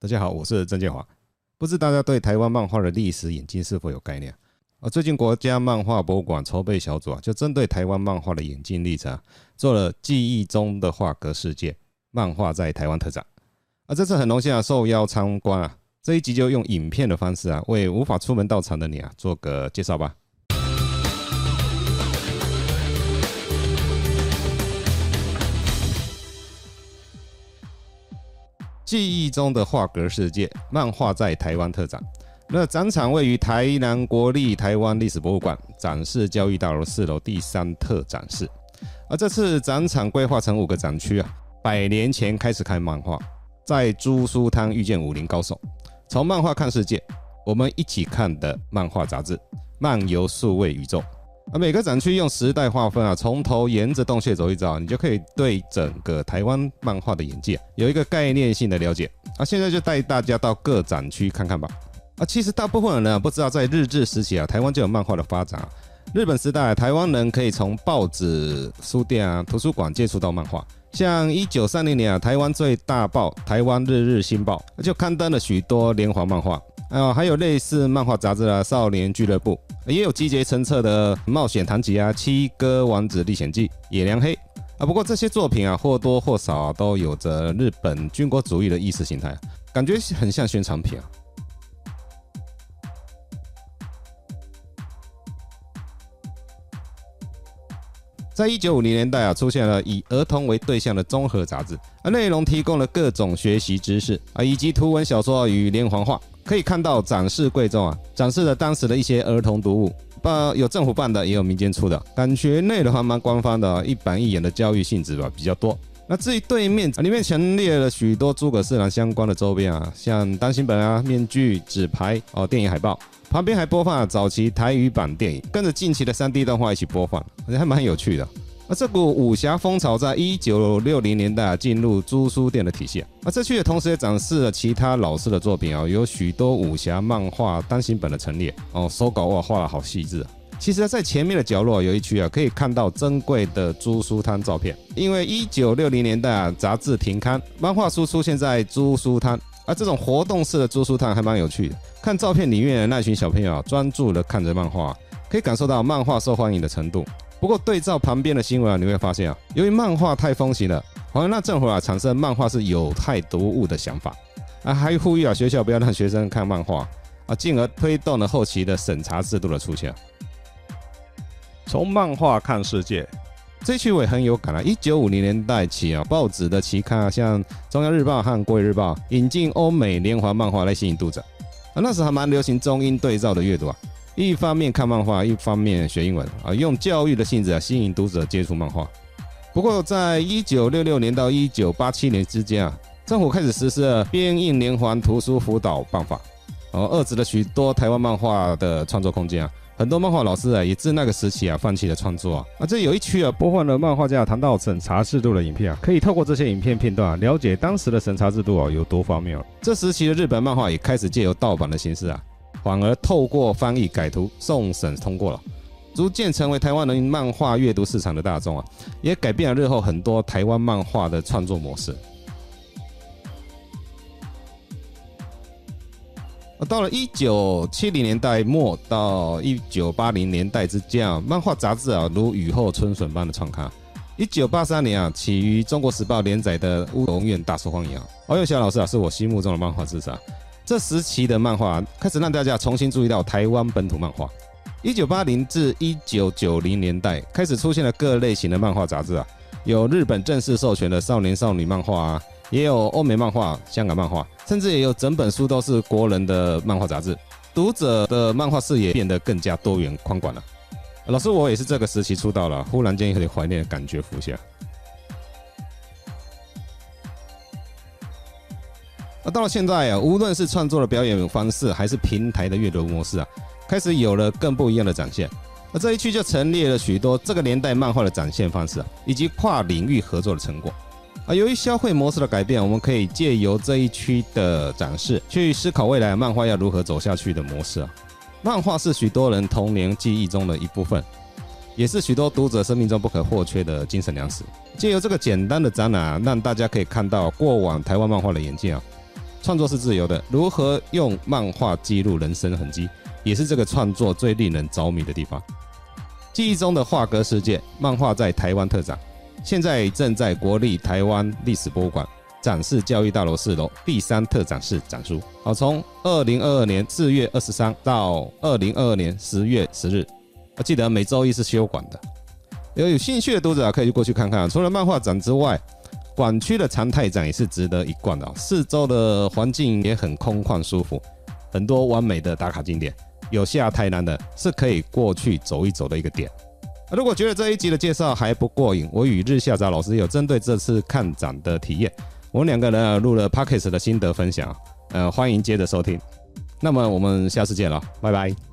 大家好，我是郑建华。不知大家对台湾漫画的历史演进是否有概念啊？最近国家漫画博物馆筹备小组啊，就针对台湾漫画的演进历程啊，做了记忆中的画格世界漫画在台湾特展。啊，这次很荣幸啊，受邀参观啊，这一集就用影片的方式啊，为无法出门到场的你啊，做个介绍吧。记忆中的画格世界漫画在台湾特展，那展场位于台南国立台湾历史博物馆展示交易大楼四楼第三特展室。而这次展场规划成五个展区啊，百年前开始看漫画，在租书摊遇见武林高手，从漫画看世界，我们一起看的漫画杂志，漫游数位宇宙。啊，每个展区用时代划分啊，从头沿着洞穴走一遭，你就可以对整个台湾漫画的演进有一个概念性的了解。啊，现在就带大家到各展区看看吧。啊，其实大部分人呢不知道，在日治时期啊，台湾就有漫画的发展。日本时代，台湾人可以从报纸、书店啊、图书馆接触到漫画。像一九三零年啊，台湾最大报《台湾日日新报》就刊登了许多连环漫画。啊，还有类似漫画杂志啊，《少年俱乐部》也有集结成册的冒险谈集啊，《七哥王子历险记》《野良黑》啊。不过这些作品啊，或多或少，都有着日本军国主义的意识形态，感觉很像宣传品啊。在一九五零年代啊，出现了以儿童为对象的综合杂志，啊，内容提供了各种学习知识啊，以及图文小说与连环画。可以看到展示柜中啊，展示了当时的一些儿童读物，不，有政府办的，也有民间出的，感觉内容还蛮官方的，一板一眼的教育性质吧比较多。那至于对面里面陈列了许多诸葛四郎相关的周边啊，像单行本啊、面具、纸牌哦、电影海报，旁边还播放了早期台语版电影，跟着近期的 3D 动画一起播放，而且还蛮有趣的。而这股武侠风潮在一九六零年代进入租书店的体系，而这区也同时也展示了其他老师的作品啊，有许多武侠漫画单行本的陈列哦，手稿哇画得好细致啊。其实，在前面的角落有一区啊，可以看到珍贵的租书摊照片，因为一九六零年代啊杂志停刊，漫画书出现在租书摊，而这种活动式的租书摊还蛮有趣的。看照片里面的那群小朋友啊，专注的看着漫画，可以感受到漫画受欢迎的程度。不过对照旁边的新闻啊，你会发现啊，由于漫画太风行了，好像让政府啊产生漫画是有害读物的想法啊，还呼吁啊学校不要让学生看漫画啊，进而推动了后期的审查制度的出现。从漫画看世界，这一区我也很有感啊。一九五零年代起啊，报纸的期刊啊，像中央日报和国语日报，引进欧美连环漫画来吸引读者啊，那时还蛮流行中英对照的阅读啊。一方面看漫画，一方面学英文啊，用教育的性质啊吸引读者接触漫画。不过，在一九六六年到一九八七年之间啊，政府开始实施了编印连环图书辅导办法，啊，遏制了许多台湾漫画的创作空间啊。很多漫画老师啊，也自那个时期啊放弃了创作啊。啊，这有一区啊播放了漫画家谈到审查制度的影片啊，可以透过这些影片片段啊，了解当时的审查制度啊有多荒谬。这时期的日本漫画也开始借由盗版的形式啊。反而透过翻译改图送审通过了，逐渐成为台湾人漫画阅读市场的大众啊，也改变了日后很多台湾漫画的创作模式。到了一九七零年代末到一九八零年代之间啊，漫画杂志啊如雨后春笋般的创刊。一九八三年啊，起于《中国时报》连载的《乌龙院》大受欢迎啊。王友祥老师啊，是我心目中的漫画之神。这时期的漫画开始让大家重新注意到台湾本土漫画。一九八零至一九九零年代开始出现了各类型的漫画杂志啊，有日本正式授权的少年少女漫画啊，也有欧美漫画、香港漫画，甚至也有整本书都是国人的漫画杂志。读者的漫画视野变得更加多元宽广了。老师，我也是这个时期出道了，忽然间有点怀念的感觉浮现。到了现在啊，无论是创作的表演方式，还是平台的阅读模式啊，开始有了更不一样的展现。那这一区就陈列了许多这个年代漫画的展现方式啊，以及跨领域合作的成果啊。由于消费模式的改变，我们可以借由这一区的展示，去思考未来漫画要如何走下去的模式啊。漫画是许多人童年记忆中的一部分，也是许多读者生命中不可或缺的精神粮食。借由这个简单的展览啊，让大家可以看到过往台湾漫画的演进啊。创作是自由的，如何用漫画记录人生痕迹，也是这个创作最令人着迷的地方。记忆中的画格世界漫画在台湾特展，现在正在国立台湾历史博物馆展示教育大楼四楼第三特展室展出。好，从二零二二年四月二十三到二零二二年十月十日，我记得每周一是休馆的。有有兴趣的读者，可以过去看看。除了漫画展之外，馆区的常态展也是值得一逛的。四周的环境也很空旷舒服，很多完美的打卡景点。有下台南的，是可以过去走一走的一个点。如果觉得这一集的介绍还不过瘾，我与日下杂老师有针对这次看展的体验，我们两个人啊录了 Podcast 的心得分享，呃，欢迎接着收听。那么我们下次见了，拜拜。